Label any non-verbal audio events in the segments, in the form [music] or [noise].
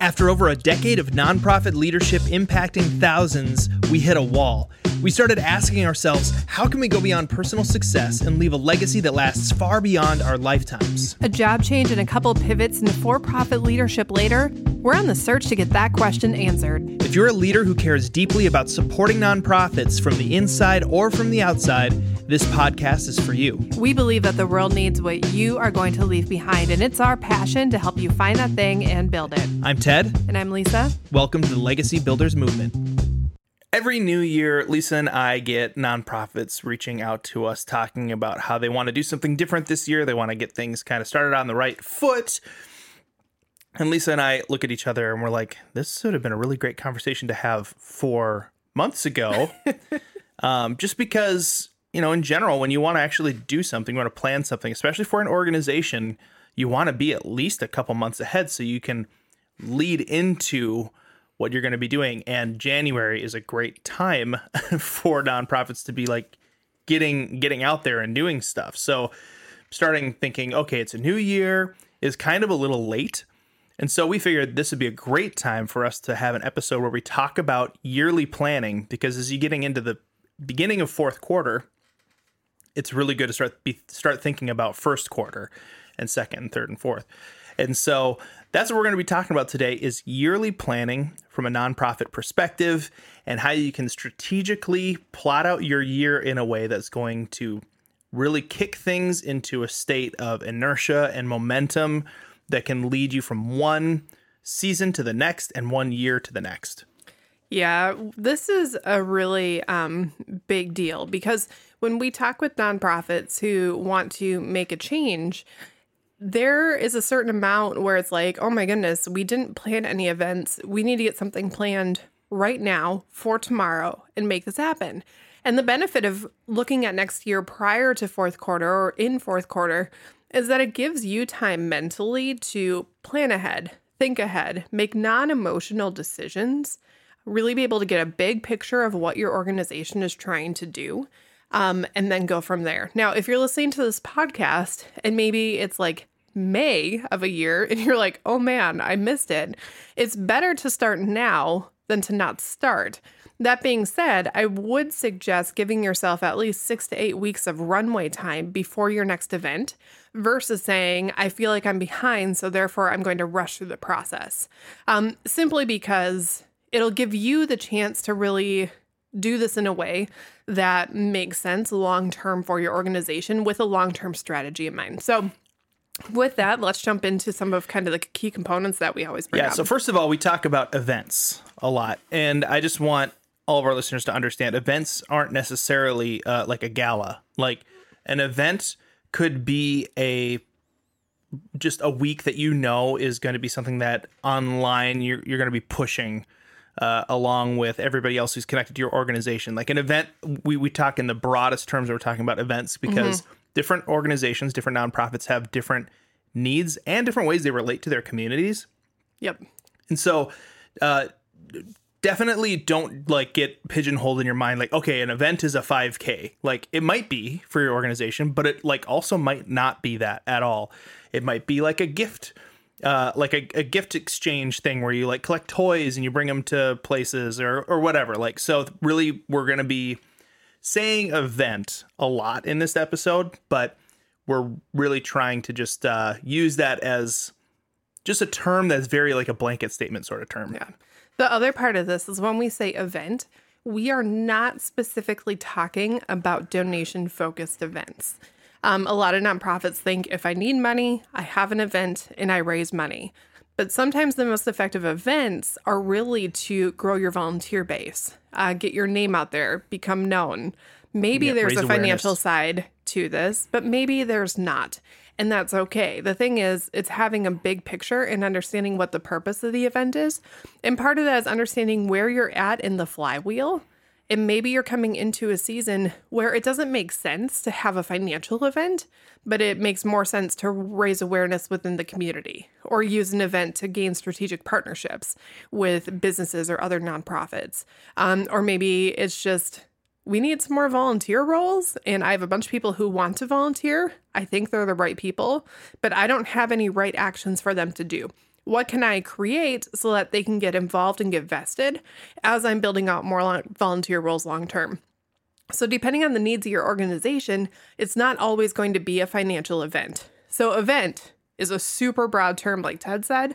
After over a decade of nonprofit leadership impacting thousands, we hit a wall. We started asking ourselves, how can we go beyond personal success and leave a legacy that lasts far beyond our lifetimes? A job change and a couple pivots into for profit leadership later, we're on the search to get that question answered. If you're a leader who cares deeply about supporting nonprofits from the inside or from the outside, this podcast is for you. We believe that the world needs what you are going to leave behind, and it's our passion to help you find that thing and build it. I'm Ted. And I'm Lisa. Welcome to the Legacy Builders Movement. Every new year, Lisa and I get nonprofits reaching out to us talking about how they want to do something different this year. They want to get things kind of started on the right foot. And Lisa and I look at each other and we're like, this would have been a really great conversation to have four months ago. [laughs] um, just because you know, in general, when you want to actually do something, you want to plan something, especially for an organization, you want to be at least a couple months ahead so you can lead into what you're going to be doing. And January is a great time [laughs] for nonprofits to be like getting getting out there and doing stuff. So starting thinking, okay, it's a new year is kind of a little late. And so we figured this would be a great time for us to have an episode where we talk about yearly planning because as you're getting into the beginning of fourth quarter, it's really good to start be, start thinking about first quarter and second and third and fourth. And so that's what we're going to be talking about today is yearly planning from a nonprofit perspective and how you can strategically plot out your year in a way that's going to really kick things into a state of inertia and momentum that can lead you from one season to the next and one year to the next. Yeah, this is a really um, big deal because when we talk with nonprofits who want to make a change, there is a certain amount where it's like, oh my goodness, we didn't plan any events. We need to get something planned right now for tomorrow and make this happen. And the benefit of looking at next year prior to fourth quarter or in fourth quarter is that it gives you time mentally to plan ahead, think ahead, make non emotional decisions really be able to get a big picture of what your organization is trying to do, um, and then go from there. Now, if you're listening to this podcast and maybe it's like May of a year [laughs] and you're like, oh man, I missed it, it's better to start now than to not start. That being said, I would suggest giving yourself at least six to eight weeks of runway time before your next event versus saying, I feel like I'm behind, so therefore I'm going to rush through the process. Um, simply because it'll give you the chance to really do this in a way that makes sense long term for your organization with a long term strategy in mind. So, with that, let's jump into some of kind of the key components that we always bring yeah, up. so first of all, we talk about events a lot. And I just want all of our listeners to understand events aren't necessarily uh, like a gala. Like an event could be a just a week that you know is going to be something that online you're, you're going to be pushing uh, along with everybody else who's connected to your organization. Like an event, we, we talk in the broadest terms we're talking about events because mm-hmm. different organizations, different nonprofits have different needs and different ways they relate to their communities. Yep. And so, uh, definitely don't like get pigeonholed in your mind like okay an event is a 5k like it might be for your organization but it like also might not be that at all it might be like a gift uh, like a, a, gift exchange thing where you like collect toys and you bring them to places or or whatever. Like so, really, we're gonna be saying event a lot in this episode, but we're really trying to just uh, use that as just a term that's very like a blanket statement sort of term. Yeah. The other part of this is when we say event, we are not specifically talking about donation focused events. Um, a lot of nonprofits think if I need money, I have an event and I raise money. But sometimes the most effective events are really to grow your volunteer base, uh, get your name out there, become known. Maybe yeah, there's a financial awareness. side to this, but maybe there's not. And that's okay. The thing is, it's having a big picture and understanding what the purpose of the event is. And part of that is understanding where you're at in the flywheel and maybe you're coming into a season where it doesn't make sense to have a financial event, but it makes more sense to raise awareness within the community or use an event to gain strategic partnerships with businesses or other nonprofits. Um, or maybe it's just we need some more volunteer roles and I have a bunch of people who want to volunteer. I think they're the right people, but I don't have any right actions for them to do. What can I create so that they can get involved and get vested as I'm building out more volunteer roles long term? So, depending on the needs of your organization, it's not always going to be a financial event. So, event is a super broad term, like Ted said.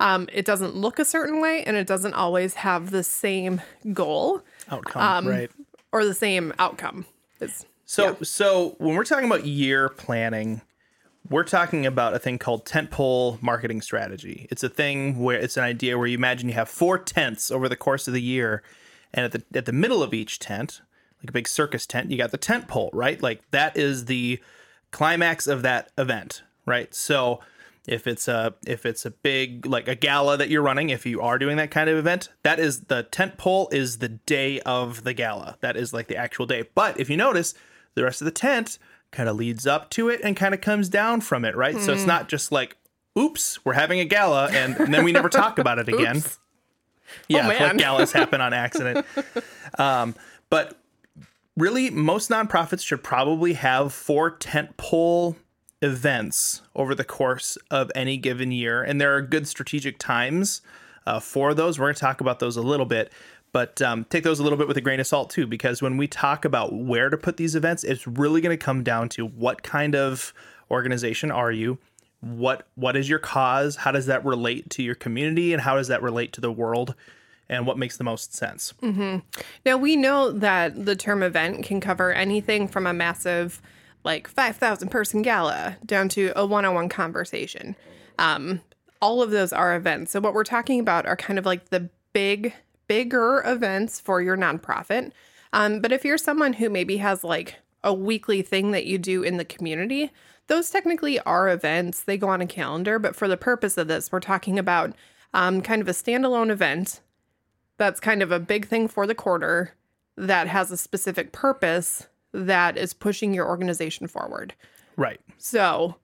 Um, it doesn't look a certain way and it doesn't always have the same goal Outcome, Um, right? or the same outcome. It's, So, so when we're talking about year planning, we're talking about a thing called tentpole marketing strategy. It's a thing where it's an idea where you imagine you have four tents over the course of the year, and at the at the middle of each tent, like a big circus tent, you got the tent pole, right? Like that is the climax of that event, right? So if it's a if it's a big like a gala that you're running, if you are doing that kind of event, that is the tent pole is the day of the gala. That is like the actual day. But if you notice, the rest of the tent kind of leads up to it and kind of comes down from it, right? So it's not just like, oops, we're having a gala and, and then we never talk about it [laughs] again. Oops. Yeah, man. like [laughs] galas happen on accident. um, but really, most nonprofits should probably have four tentpole events over the course of any given year, and there are good strategic times uh, for those. We're going to talk about those a little bit, but um, take those a little bit with a grain of salt too, because when we talk about where to put these events, it's really going to come down to what kind of organization are you? What what is your cause? How does that relate to your community? And how does that relate to the world? And what makes the most sense? Now we know that the term event can cover anything from a massive, like five thousand person gala down to a one on one conversation. Um, all of those are events. So what we're talking about are kind of like the big, bigger events for your nonprofit. Um, but if you're someone who maybe has like a weekly thing that you do in the community, those technically are events. They go on a calendar, but for the purpose of this, we're talking about um, kind of a standalone event that's kind of a big thing for the quarter that has a specific purpose that is pushing your organization forward. right So,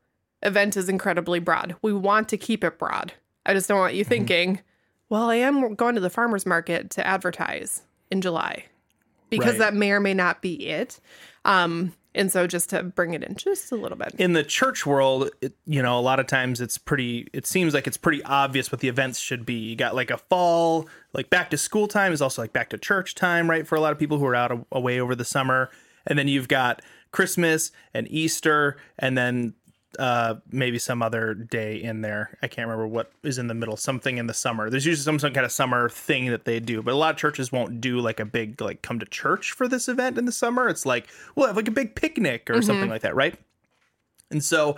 event is incredibly broad. We want to keep it broad. I just don't want you thinking, well, I am going to the farmer's market to advertise in July because Right. that may or may not be it. Um, and so, just to bring it in just a little bit. in the church world it, you know a lot of times it's pretty it seems like it's pretty obvious what the events should be you got like a fall like back to school time is also like back to church time right for a lot of people who are out away over the summer and then you've got christmas and easter and then uh maybe some other day in there. I can't remember what is in the middle something in the summer. There's usually some, some kind of summer thing that they do but a lot of churches won't do like a big like come to church for this event in the summer. It's like we'll have like a big picnic or something like that right? And so,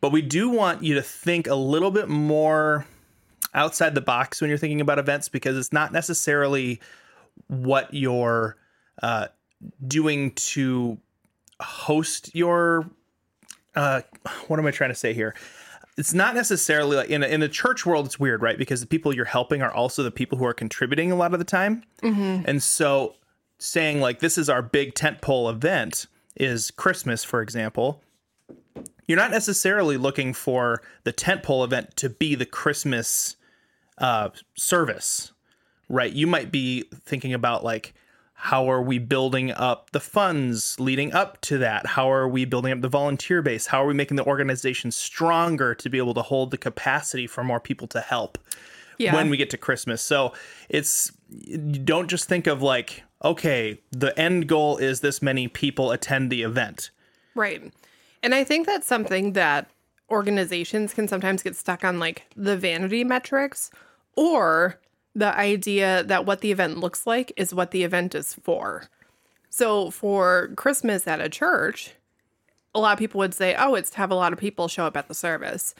but we do want you to think a little bit more outside the box when you're thinking about events because it's not necessarily what you're uh, doing to host your. Uh, what am I trying to say here? It's not necessarily like in a, in the church world. It's weird, right? Because the people you're helping are also the people who are contributing a lot of the time, and so saying like this is our big tentpole event is Christmas, for example you're not necessarily looking for the tentpole event to be the Christmas uh, service, right? You might be thinking about like, how are we building up the funds leading up to that? How are we building up the volunteer base? How are we making the organization stronger to be able to hold the capacity for more people to help? Yeah. when we get to Christmas. So it's you don't just think of like, okay, the end goal is this many people attend the event. Right. And I think that's something that organizations can sometimes get stuck on, like the vanity metrics or the idea that what the event looks like is what the event is for. So for Christmas at a church, a lot of people would say, oh, it's to have a lot of people show up at the service.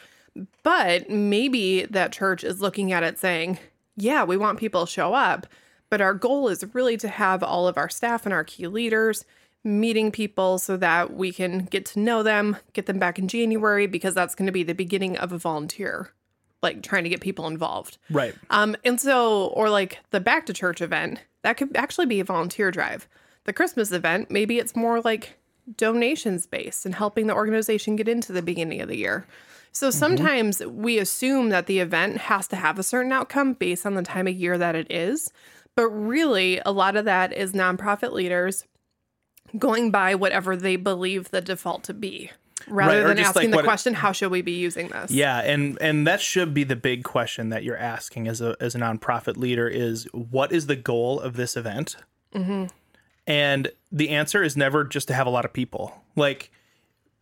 But maybe that church is looking at it saying, yeah, we want people to show up, but our goal is really to have all of our staff and our key leaders meeting people so that we can get to know them, get them back in January, because that's going to be the beginning of a volunteer, like trying to get people involved. Right. Um, and so, or like the back to church event, that could actually be a volunteer drive. The Christmas event, maybe it's more like donations based and helping the organization get into the beginning of the year. So sometimes we assume that the event has to have a certain outcome based on the time of year that it is. But really, a lot of that is nonprofit leaders going by whatever they believe the default to be. Rather Right, than asking like the question, how should we be using this? Yeah, and and that should be the big question that you're asking as a as a nonprofit leader is what is the goal of this event? Mm-hmm. And the answer is never just to have a lot of people. Like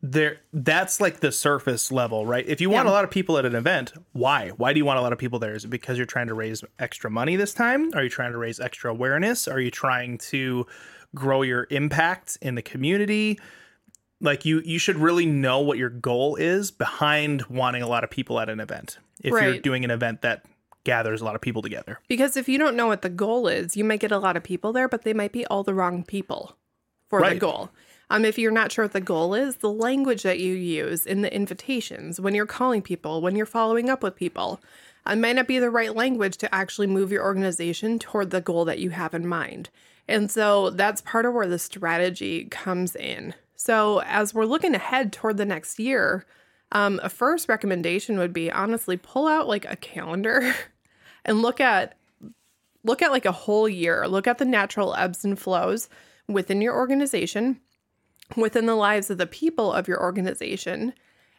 there that's like the surface level, right? If you want Yeah. a lot of people at an event, why? Why do you want a lot of people there? Is it because you're trying to raise extra money this time? Are you trying to raise extra awareness? Are you trying to grow your impact in the community? Like you you should really know what your goal is behind wanting a lot of people at an event. If you're doing an event that gathers a lot of people together. Because if you don't know what the goal is, you might get a lot of people there, but they might be all the wrong people for the goal. Um, if you're not sure what the goal is, the language that you use in the invitations, when you're calling people, when you're following up with people, it might not be the right language to actually move your organization toward the goal that you have in mind. And so that's part of where the strategy comes in. So as we're looking ahead toward the next year, um, a first recommendation would be honestly pull out like a calendar [laughs] and look at look at like a whole year. Look at the natural ebbs and flows within your organization within the lives of the people of your organization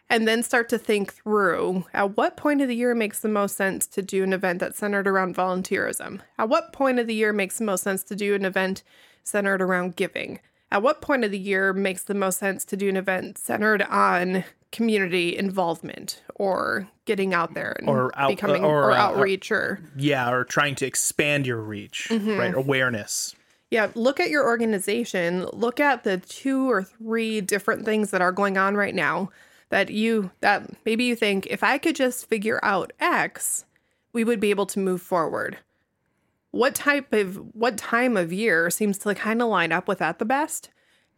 and then start to think through at what point of the year makes the most sense to do an event that's centered around volunteerism? At what point of the year makes the most sense to do an event centered around giving at what point of the year makes the most sense to do an event centered on community involvement or getting out there and Or out- becoming or, or, uh, outreach or Yeah, or trying to expand your reach, right? Awareness. Yeah, look at your organization. Look at the two or three different things that are going on right now that you that maybe you think if I could just figure out X, we would be able to move forward. What type of what time of year seems to kind of line up with that the best?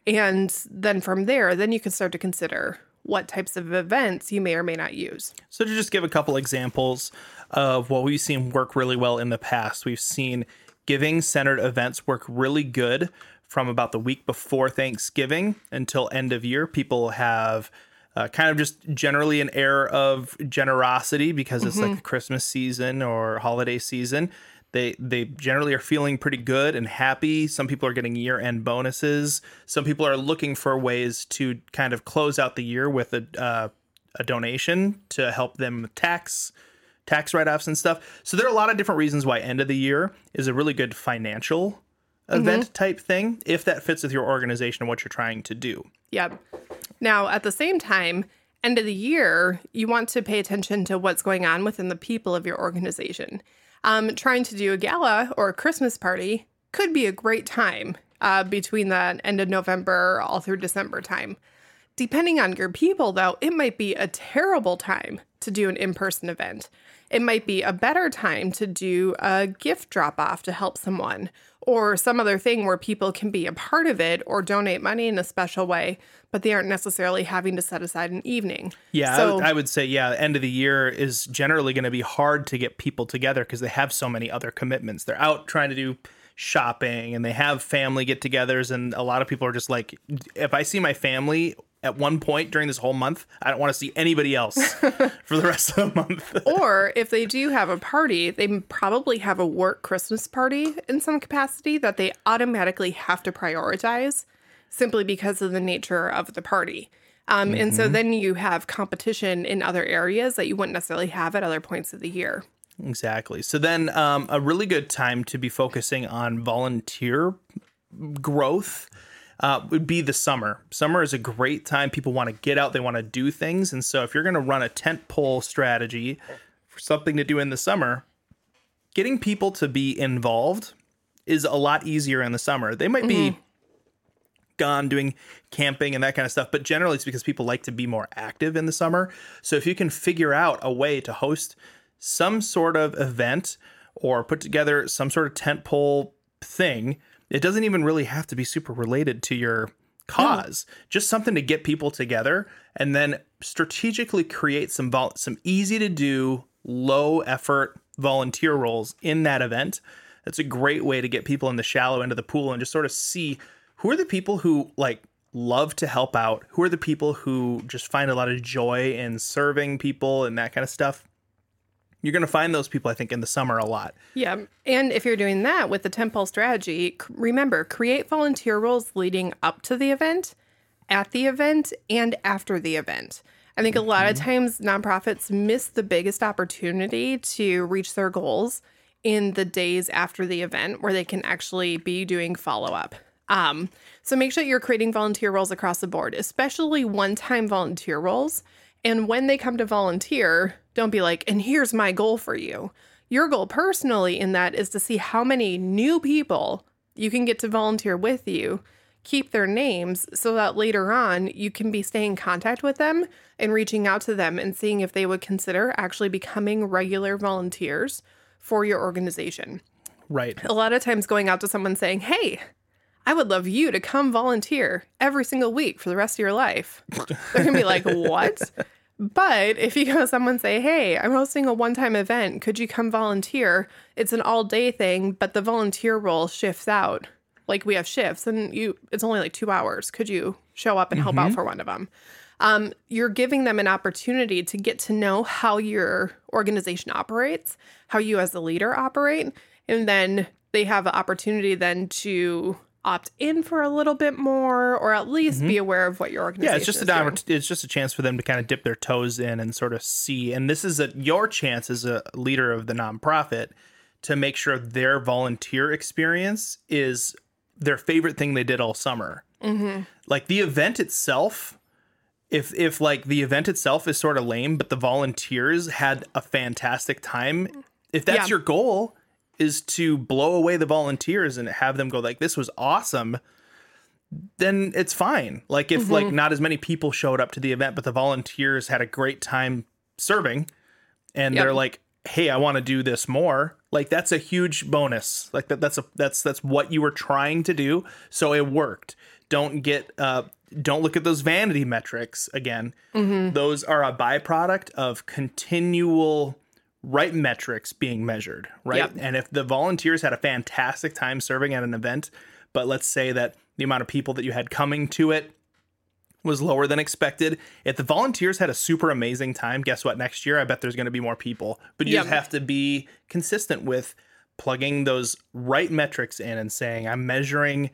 And then from there, then you can start to consider what types of events you may or may not use. So to just give a couple examples of what we've seen work really well in the past, we've seen giving centered events work really good from about the week before Thanksgiving until end of year. People have uh, kind of just generally an air of generosity because it's like a Christmas season or holiday season. They they generally are feeling pretty good and happy. Some people are getting year end bonuses. Some people are looking for ways to kind of close out the year with a uh, a donation to help them with tax tax write-offs and stuff. So there are a lot of different reasons why end of the year is a really good financial event type thing if that fits with your organization and what you're trying to do. Yep. Now, at the same time, end of the year, you want to pay attention to what's going on within the people of your organization. Um, trying to do a gala or a Christmas party could be a great time uh, between the end of November all through December time. Depending on your people, though, it might be a terrible time to do an in person event. It might be a better time to do a gift drop off to help someone or some other thing where people can be a part of it or donate money in a special way, but they aren't necessarily having to set aside an evening. Yeah, I So, would- I would say yeah, end of the year is generally going to be hard to get people together because they have so many other commitments. They're out trying to do shopping and they have family get-togethers and a lot of people are just like if I see my family at one point during this whole month, I don't want to see anybody else [laughs] for the rest of the month. [laughs] or if they do have a party, they probably have a work Christmas party in some capacity that they automatically have to prioritize simply because of the nature of the party. Um, And so then you have competition in other areas that you wouldn't necessarily have at other points of the year. Exactly. So then, um, a really good time to be focusing on volunteer growth uh, would be the summer. Summer is a great time. People want to get out, they want to do things. And so, if you're going to run a tent pole strategy for something to do in the summer, getting people to be involved is a lot easier in the summer. They might be gone doing camping and that kind of stuff, but generally it's because people like to be more active in the summer. So if you can figure out a way to host some sort of event or put together some sort of tent pole thing, it doesn't even really have to be super related to your cause. Just something to get people together and then strategically create some vol- some easy to do, low effort volunteer roles in that event. That's a great way to get people in the shallow end of the pool and just sort of see who are the people who like love to help out, who are the people who just find a lot of joy in serving people and that kind of stuff. You're going to find those people, I think, in the summer a lot. Yeah. And if you're doing that with the tentpole strategy, remember create volunteer roles leading up to the event at the event and after the event. I think a lot of Mm-hmm. times nonprofits miss the biggest opportunity to reach their goals in the days after the event where they can actually be doing follow up. Um, so make sure you're creating volunteer roles across the board, especially one time volunteer roles. And when they come to volunteer, don't be like, and here's my goal for you. Your goal personally in that is to see how many new people you can get to volunteer with you, keep their names so that later on you can be staying in contact with them and reaching out to them and seeing if they would consider actually becoming regular volunteers for your organization. Right. A lot of times going out to someone saying, Hey, I would love you to come volunteer every single week for the rest of your life. They're gonna be like, [laughs] What? But if you go to someone and say, Hey, I'm hosting a one time event, could you come volunteer? It's an all day thing, but the volunteer role shifts out. Like we have shifts and you it's only like two hours. Could you show up and help out for one of them? Um, you're giving them an opportunity to get to know how your organization operates, how you as the leader operate, and then they have an opportunity then to opt in for a little bit more, or at least be aware of what your organization. Mm-hmm. Yeah, it's just is a it's just a chance for them to kind of dip their toes in and sort of see. And this is a your chance as a leader of the nonprofit to make sure their volunteer experience is their favorite thing they did all summer. Mm-hmm. Like the event itself, if if like the event itself is sort of lame, but the volunteers had a fantastic time. If that's Yeah. your goal, is to blow away the volunteers and have them go like, "This was awesome." then it's fine. Like if Mm-hmm. like not as many people showed up to the event, but the volunteers had a great time serving, and Yep. they're like, "Hey, I want to do this more." Like that's a huge bonus. Like that that's a that's that's what you were trying to do, so it worked. Don't get uh don't look at those vanity metrics again. Mm-hmm. Those are a byproduct of continual right metrics being measured, right? Yep. And if the volunteers had a fantastic time serving at an event, but let's say that the amount of people that you had coming to it was lower than expected. If the volunteers had a super amazing time, guess what? Next year, I bet there's going to be more people. But you Yep. have to be consistent with plugging those right metrics in and saying, I'm measuring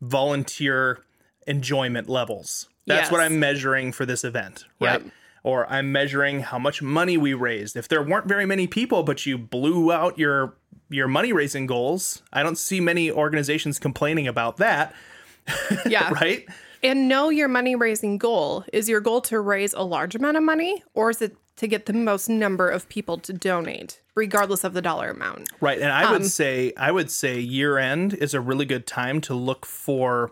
volunteer enjoyment levels. That's what I'm measuring for this event, right? Yep. Or I'm measuring how much money we raised. If there weren't very many people, but you blew out your your money raising goals, I don't see many organizations complaining about that, [laughs] Yeah. right? And know your money raising goal. Is your goal to raise a large amount of money or is it to get the most number of people to donate, regardless of the dollar amount? Right. And I Um, would say I would say year end is a really good time to look for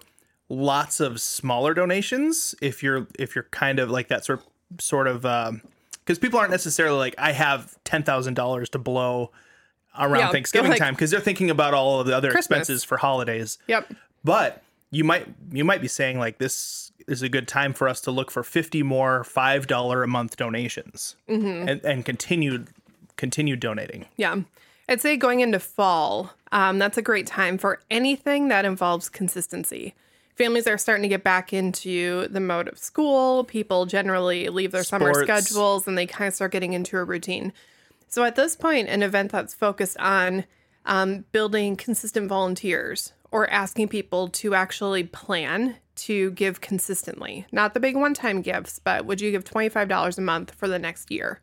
lots of smaller donations if you're if you're kind of like that sort sort of um because people aren't necessarily like I have ten thousand dollars to blow around Yeah, Thanksgiving like- time because they're thinking about all of the other Christmas. expenses for holidays. Yep. But you might you might be saying like this is a good time for us to look for 50 more five dollar a month donations Mm-hmm. and, and continue continue donating. Yeah. I'd say going into fall, um, that's a great time for anything that involves consistency. Families are starting to get back into the mode of school. People generally leave their summer schedules and they kind of start getting into a routine. So at this point, an event that's focused on um, building consistent volunteers or asking people to actually plan to give consistently, not the big one time gifts, but would you give $25 a month for the next year?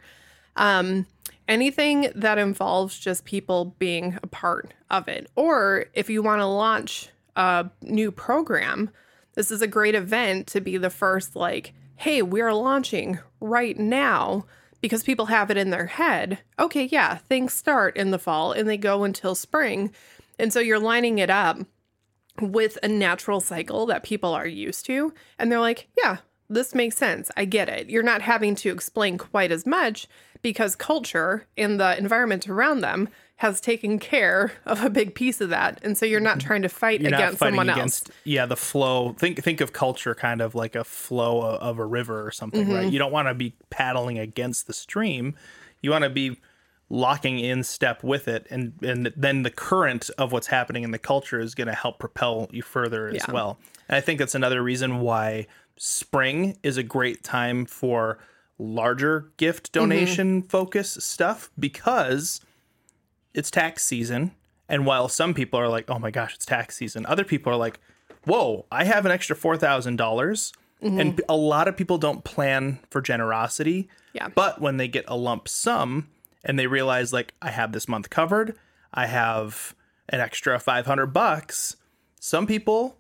Um, anything that involves just people being a part of it. Or if you want to launch a new program, this is a great event to be the first, like, hey, we're launching right now because people have it in their head. Okay, yeah, things start in the fall and they go until spring. And so you're lining it up with a natural cycle that people are used to. And they're like, yeah, this makes sense. I get it. You're not having to explain quite as much because culture and the environment around them has taken care of a big piece of that. And so you're not trying to fight You're against someone against yeah the flow. Think think of culture kind of like a flow o- of a river or something, Mm-hmm. right? You don't want to be paddling against the stream. You want to be locking in step with it, and and then the current of what's happening in the culture is going to help propel you further as Yeah. well. And I think that's another reason why spring is a great time for larger gift Mm-hmm. donation focus stuff because it's tax season. And while some people are like, oh my gosh, it's tax season, other people are like, whoa, I have an extra $4,000. Mm-hmm. And a lot of people don't plan for generosity. Yeah. But when they get a lump sum and they realize like I have this month covered, I have an extra 500 bucks, some people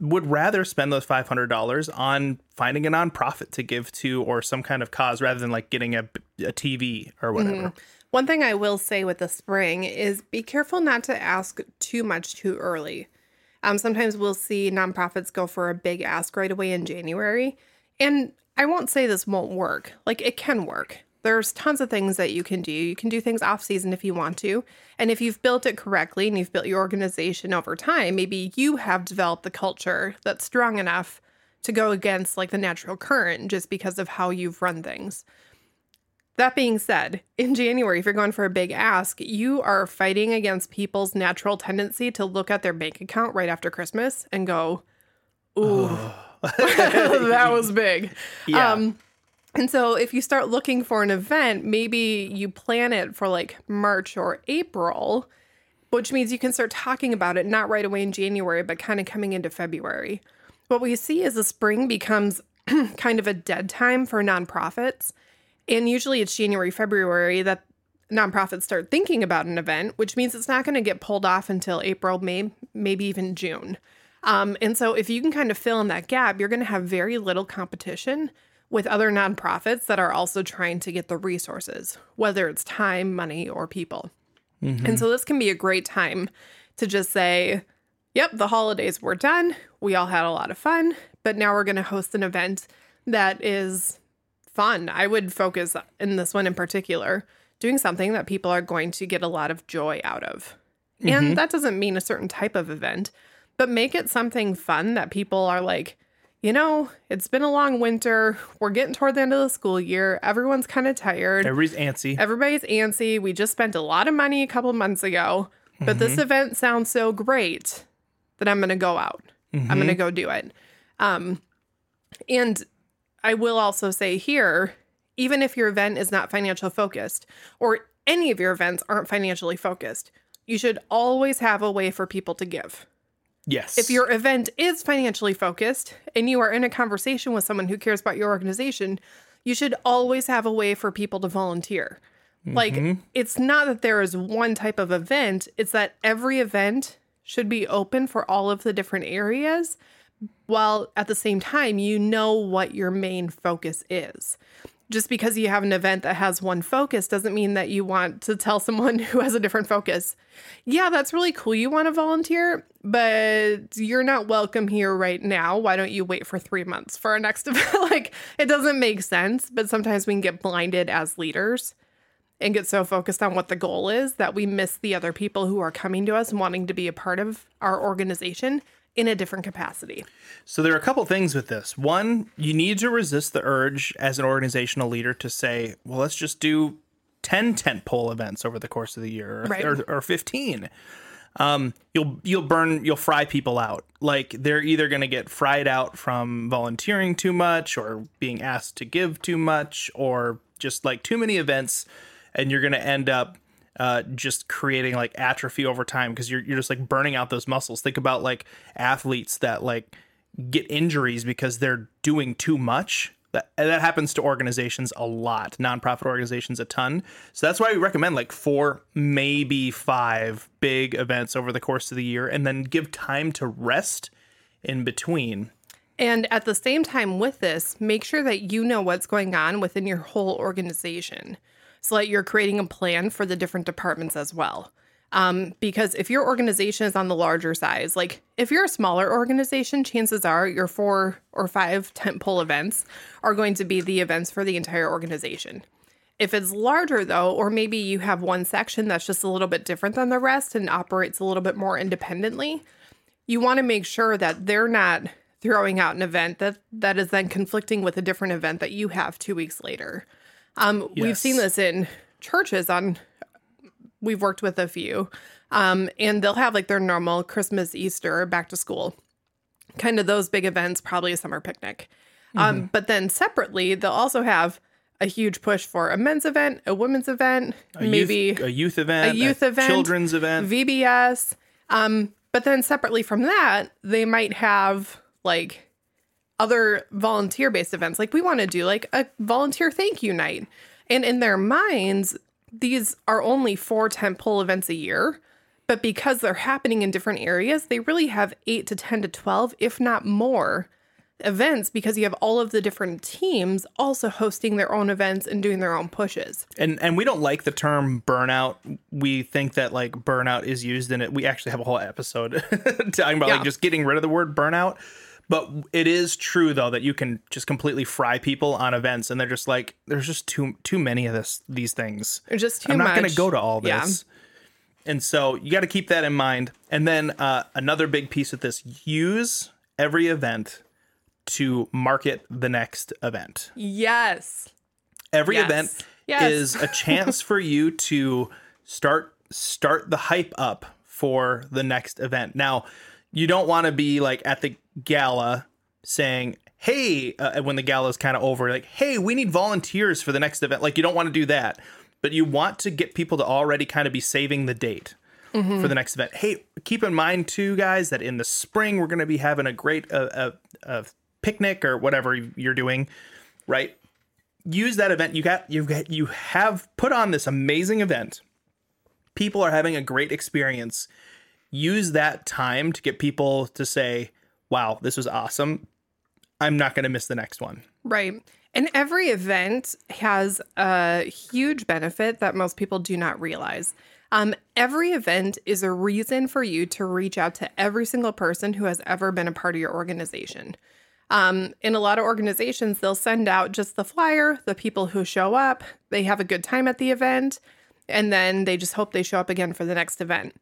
would rather spend those $500 on finding a nonprofit to give to or some kind of cause rather than like getting a, a TV or whatever. Mm-hmm. One thing I will say with the spring is be careful not to ask too much too early. Um, sometimes we'll see nonprofits go for a big ask right away in January. And I won't say this won't work. Like it can work. There's tons of things that you can do. You can do things off season if you want to. And if you've built it correctly and you've built your organization over time, maybe you have developed the culture that's strong enough to go against like the natural current just because of how you've run things. That being said, in January, if you're going for a big ask, you are fighting against people's natural tendency to look at their bank account right after Christmas and go, Ooh, [laughs] that [laughs] was big. Yeah. Um, and so if you start looking for an event, maybe you plan it for like March or April, which means you can start talking about it not right away in January, but kind of coming into February. What we see is the spring becomes [clears throat] kind of a dead time for nonprofits. And usually it's January, February that nonprofits start thinking about an event, which means it's not going to get pulled off until April, May, maybe even June. Um, and so if you can kind of fill in that gap, you're going to have very little competition with other nonprofits that are also trying to get the resources, whether it's time, money, or people. And so this can be a great time to just say, yep, the holidays were done. We all had a lot of fun, but now we're going to host an event that is fun. I would focus in this one in particular, doing something that people are going to get a lot of joy out of. And mm-hmm. that doesn't mean a certain type of event, but make it something fun that people are like, you know, it's been a long winter. We're getting toward the end of the school year. Everyone's kind of tired. Everybody's antsy. Everybody's antsy. We just spent a lot of money a couple months ago, but this mm-hmm. event sounds so great that I'm going to go out. I'm going to mm-hmm. go do it. Um, and I will also say here, even if your event is not financial focused or any of your events aren't financially focused, you should always have a way for people to give. yes. If your event is financially focused and you are in a conversation with someone who cares about your organization, you should always have a way for people to volunteer. Like, mm-hmm. it's not that there is one type of event, it's that every event should be open for all of the different areas, while at the same time, you know what your main focus is. Just because you have an event that has one focus doesn't mean that you want to tell [laughs] someone who has a different focus, yeah, that's really cool. You want to volunteer, but you're not welcome here right now. Why don't you wait for three months for our next [laughs] event? like, it doesn't make sense, but sometimes we can get blinded as leaders and get so focused on what the goal is that we miss the other people who are coming to us wanting to be a part of our organization in a different capacity. So there are a couple things with this. One, you need to resist the urge as an organizational leader to say, well, let's just do 10 tent pole events over the course of the year or, Right. or, or 15. Um, you'll you'll burn you'll fry people out. Like they're either going to get fried out from volunteering too much or being asked to give too much or just like too many events and you're going to end up uh, just creating like atrophy over time because you're, you're just like burning out those muscles. Think about like athletes that like get injuries because they're doing too much. That, that happens to organizations a lot, nonprofit organizations a ton. So that's why we recommend like four, maybe five big events over the course of the year and then give time to rest in between. And at the same time, with this, make sure that you know what's going on within your whole organization so that you're creating a plan for the different departments as well. Um, because if your organization is on the larger size, like if you're a smaller organization, chances are your four or five tentpole events are going to be the events for the entire organization. If it's larger though, or maybe you have one section that's just a little bit different than the rest and operates a little bit more independently, you want to make sure that they're not throwing out an event that that is then conflicting with a different event that you have two weeks later. Um, We've seen this in churches. On we've worked with a few, um, and they'll have like their normal Christmas, Easter, back to school, kind of those big events, probably a summer picnic. Um, but then separately, they'll also have a huge push for a men's event, a women's event, A maybe youth, a youth event, a youth event, children's event. VBS. Um, but then separately from that, they might have like other volunteer based events. Like we want to do like a volunteer thank you night. And in their minds, these are only four tentpole events a year. But because they're happening in different areas, they really have eight to 10 to 12, if not more, events because you have all of the different teams also hosting their own events and doing their own pushes. And and we don't like the term burnout. We think that like burnout is used in it. We actually have a whole episode [laughs] talking about Yeah. like just getting rid of the word burnout. But it is true though that you can just completely fry people on events and they're just like there's just too too many of this these things. There's just too I'm not going to go to all Yeah. this. And so you got to keep that in mind. And then uh, another big piece of this use every event to market the next event. Yes. Every Yes. event Yes. is a chance for you [laughs] to start start the hype up for the next event. Now, you don't want to be like at the gala saying, "Hey," uh, when the gala is kind of over, like, "Hey, we need volunteers for the next event." Like, you don't want to do that, but you want to get people to already kind of be saving the date for the next event. Hey, keep in mind too, guys, that in the spring we're going to be having a great uh, uh, uh, picnic or whatever you're doing, right? use that event you got you've got you have put on this amazing event people are having a great experience use that time to get people to say wow this was awesome i'm not going to miss the next one Right. And every event has a huge benefit that most people do not realize. Um, every event is a reason for you to reach out to every single person who has ever been a part of your organization. Um, in a lot of organizations, they'll send out just the flyer, the people who show up, they have a good time at the event, and then they just hope they show up again for the next event.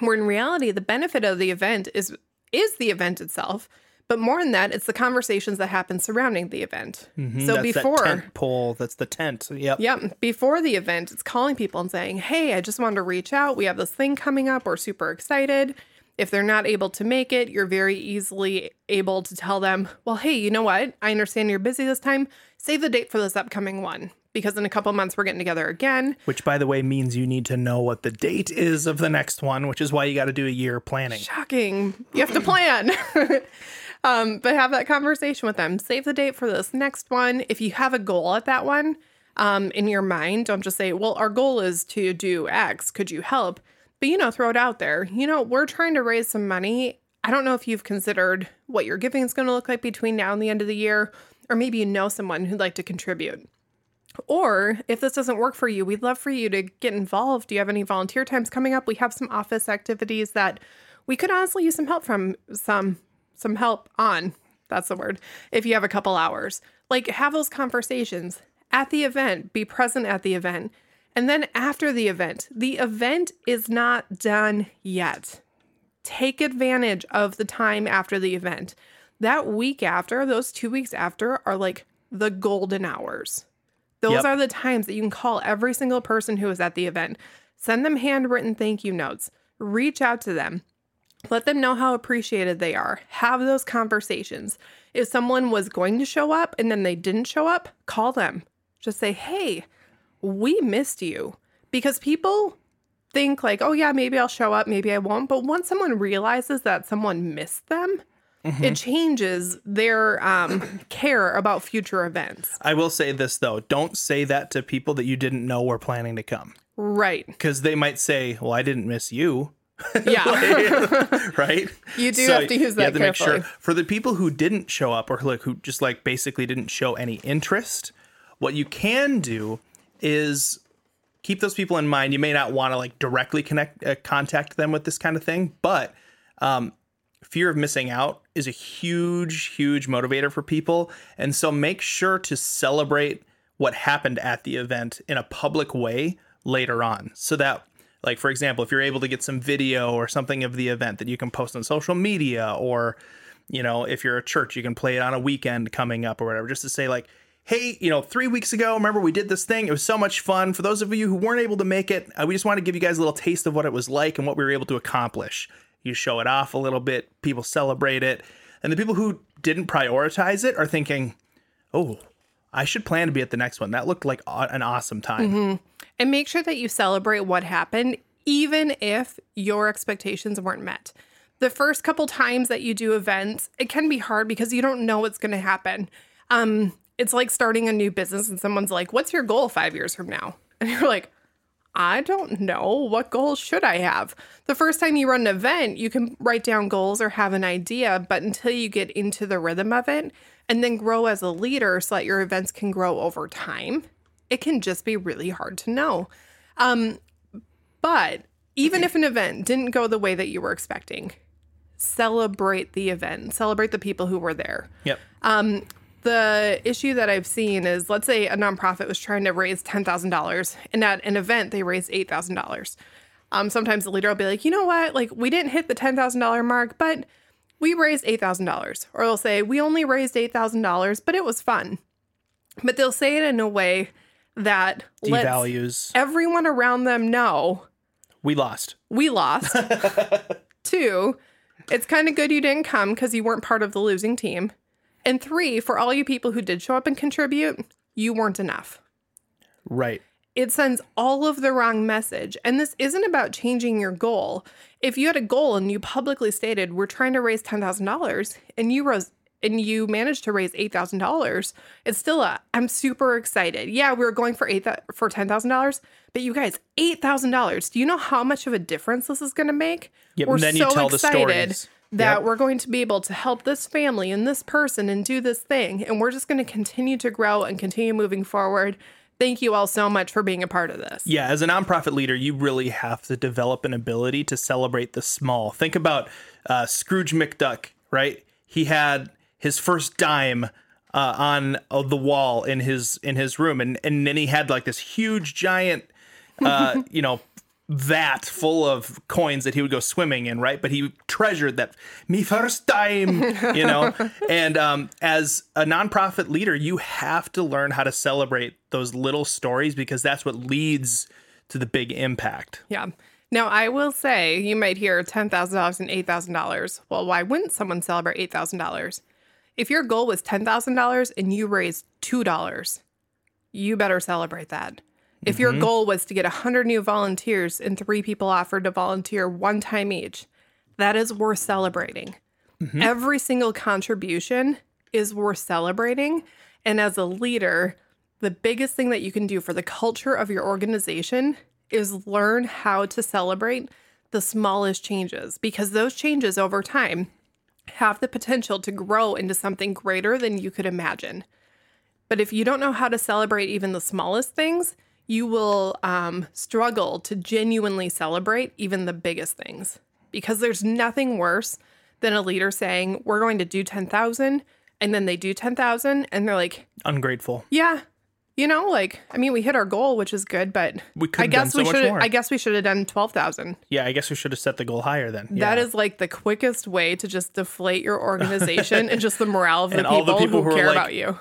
Where in reality, the benefit of the event is is the event itself, but more than that, it's the conversations that happen surrounding the event. So Mm-hmm. that's before, that tent pole that's the tent yep Yep. Before the event, it's calling people and saying, Hey, I just wanted to reach out. We have this thing coming up. We're super excited. If they're not able to make it, you're very easily able to tell them, Well, hey, you know what? I understand you're busy this time. Save the date for this upcoming one because in a couple months we're getting together again. which by the way means you need to know what the date is of the next one which is why you got to do a year planning Shocking. You have to plan. [laughs] um, but have that conversation with them. Save the date for this next one. If you have a goal at that one um, in your mind, don't just say, well, our goal is to do X. Could you help? But, you know, throw it out there. You know, we're trying to raise some money. I don't know if you've considered what your giving is going to look like between now and the end of the year, or maybe you know someone who'd like to contribute. Or if this doesn't work for you, we'd love for you to get involved. Do you have any volunteer times coming up? We have some office activities that we could honestly use some help from some some help on. That's the word. If you have a couple hours. Like have those conversations at the event, be present at the event. And then after the event, the event is not done yet. Take advantage of the time after the event. That week after, those 2 weeks after are like the golden hours. Those Yep. are the times that you can call every single person who is at the event. Send them handwritten thank you notes. Reach out to them. Let them know how appreciated they are. Have those conversations. If someone was going to show up and then they didn't show up, call them. Just say, hey, we missed you. Because people think, like, oh, yeah, maybe I'll show up, maybe I won't. But once someone realizes that someone missed them, it changes their um, care about future events. i will say this though don't say that to people that you didn't know were planning to come Right. because they might say well i didn't miss you [laughs] Yeah. right? [laughs] You do have to use that You have to carefully. for the people who didn't show up or like who just like basically didn't show any interest. What you can do is keep those people in mind. You may not want to like directly connect uh, contact them with this kind of thing, but um, fear of missing out is a huge, huge motivator for people, and so make sure to celebrate what happened at the event in a public way later on, so that like for example if you're able to get some video or something of the event that you can post on social media or you know if you're a church you can play it on a weekend coming up or whatever just to say like hey you know three weeks ago remember we did this thing? It was so much fun. For those of you who weren't able to make it uh, we just want to give you guys a little taste of what it was like and what we were able to accomplish you show it off a little bit people celebrate it and the people who didn't prioritize it are thinking oh i should plan to be at the next one that looked like an awesome time And make sure that you celebrate what happened, even if your expectations weren't met. the first couple times that you do events, it can be hard because you don't know what's going to happen. Um, it's like starting a new business and someone's like, What's your goal five years from now? [laughs] And you're like, I don't know. What goals should I have? The first time you run an event, you can write down goals or have an idea, but until you get into the rhythm of it and then grow as a leader so that your events can grow over time, it can just be really hard to know. Um, but even if an event didn't go the way that you were expecting, celebrate the event, celebrate the people who were there. Yep. Um, the issue that I've seen is let's say a nonprofit was trying to raise $10,000 and at an event they raised $8,000. Um, sometimes the leader will be like, you know what? Like, we didn't hit the $10,000 mark, but we raised $8,000. Or they'll say, we only raised $8,000, but it was fun. But they'll say it in a way that lets Devalues. everyone around them know We lost. we lost. [laughs] Two, it's kind of good you didn't come because you weren't part of the losing team. And three, for all you people who did show up and contribute, you weren't enough. Right. It sends all of the wrong message. And this isn't about changing your goal. If you had a goal and you publicly stated, we're trying to raise $10,000 and you rose and you managed to raise $8,000, it's still a, I'm super excited. Yeah, we were going for eight for $10,000, but you guys, $8,000. Do you know how much of a difference this is going to make? Yep, we're and then you so tell the excited stories. That Yep. we're going to be able to help this family and this person and do this thing. And we're just going to continue to grow and continue moving forward. Thank you all so much for being a part of this. Yeah, as a nonprofit leader, you really have to develop an ability to celebrate the small. Think about uh, Scrooge McDuck, right? He had his first dime uh, on uh, the wall in his in his room, and and then he had like this huge giant, uh, [laughs] you know, vat full of coins that he would go swimming in, right? But he treasured that me first time, you know. [laughs] and um, as a nonprofit leader, you have to learn how to celebrate those little stories because that's what leads to the big impact. Yeah. Now, I will say you might hear $10,000 and $8,000. Well, why wouldn't someone celebrate $8,000? If your goal was $10,000 and you raised $2, you better celebrate that. If your mm-hmm. goal was to get 100 new volunteers and three people offered to volunteer one time each, that is worth celebrating. Mm-hmm. Every single contribution is worth celebrating. And as a leader, the biggest thing that you can do for the culture of your organization is learn how to celebrate the smallest changes because those changes over time have the potential to grow into something greater than you could imagine. But if you don't know how to celebrate even the smallest things, you will um, struggle to genuinely celebrate even the biggest things because there's nothing worse than a leader saying, We're going to do 10,000, and then they do 10,000, and they're like, Ungrateful. Yeah. You know, like I mean, we hit our goal, which is good, but We could I guess so we much should. more. I guess we should have done twelve thousand. Yeah, I guess we should have set the goal higher then. Yeah. That is like the quickest way to just deflate your organization [laughs] and just the morale of the people, the people who who care like, about you.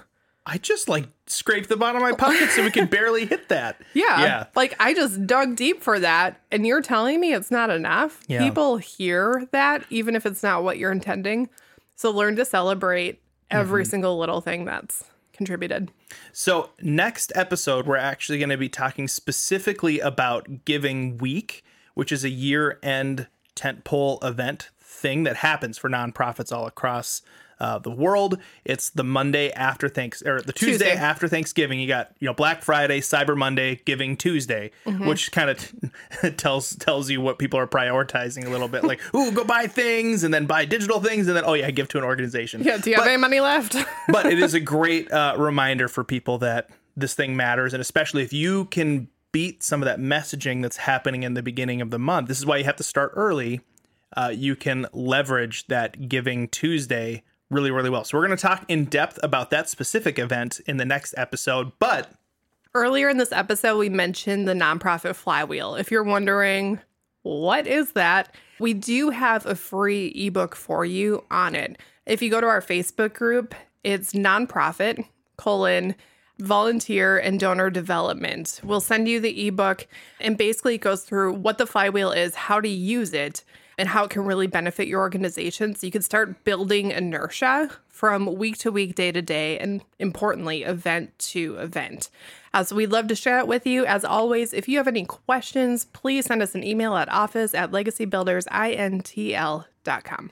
I just like scraped the bottom of my pocket so we could barely hit that. [laughs] Yeah. Yeah. Like I just dug deep for that, and you're telling me it's not enough. Yeah. People hear that, even if it's not what you're intending. So learn to celebrate every Mm-hmm. single little thing that's contributed. So, next episode, we're actually going to be talking specifically about Giving Week, which is a year end tentpole event thing that happens for nonprofits all across uh, the world. It's the Monday after thanks or the Tuesday, Tuesday. after Thanksgiving. You got you know Black Friday, Cyber Monday, Giving Tuesday, Mm-hmm. which kind of [laughs] tells tells you what people are prioritizing a little bit. Like, [laughs] ooh, go buy things, and then buy digital things, and then oh yeah, give to an organization. Yeah. Do you have any money left? [laughs] but it is a great uh, reminder for people that this thing matters, and especially if you can beat some of that messaging that's happening in the beginning of the month. This is why you have to start early. Uh, you can leverage that Giving Tuesday really, really well. So we're going to talk in depth about that specific event in the next episode. But Earlier in this episode, we mentioned the nonprofit flywheel. If you're wondering, what is that? We do have a free ebook for you on it. If you go to our Facebook group, it's nonprofit colon volunteer and donor development. We'll send you the ebook and basically it goes through what the flywheel is, how to use it. And how it can really benefit your organization. So you can start building inertia from week to week, day to day, and importantly, event to event. Uh, As we'd love to share it with you. As always, if you have any questions, please send us an email at office at legacybuildersintl.com.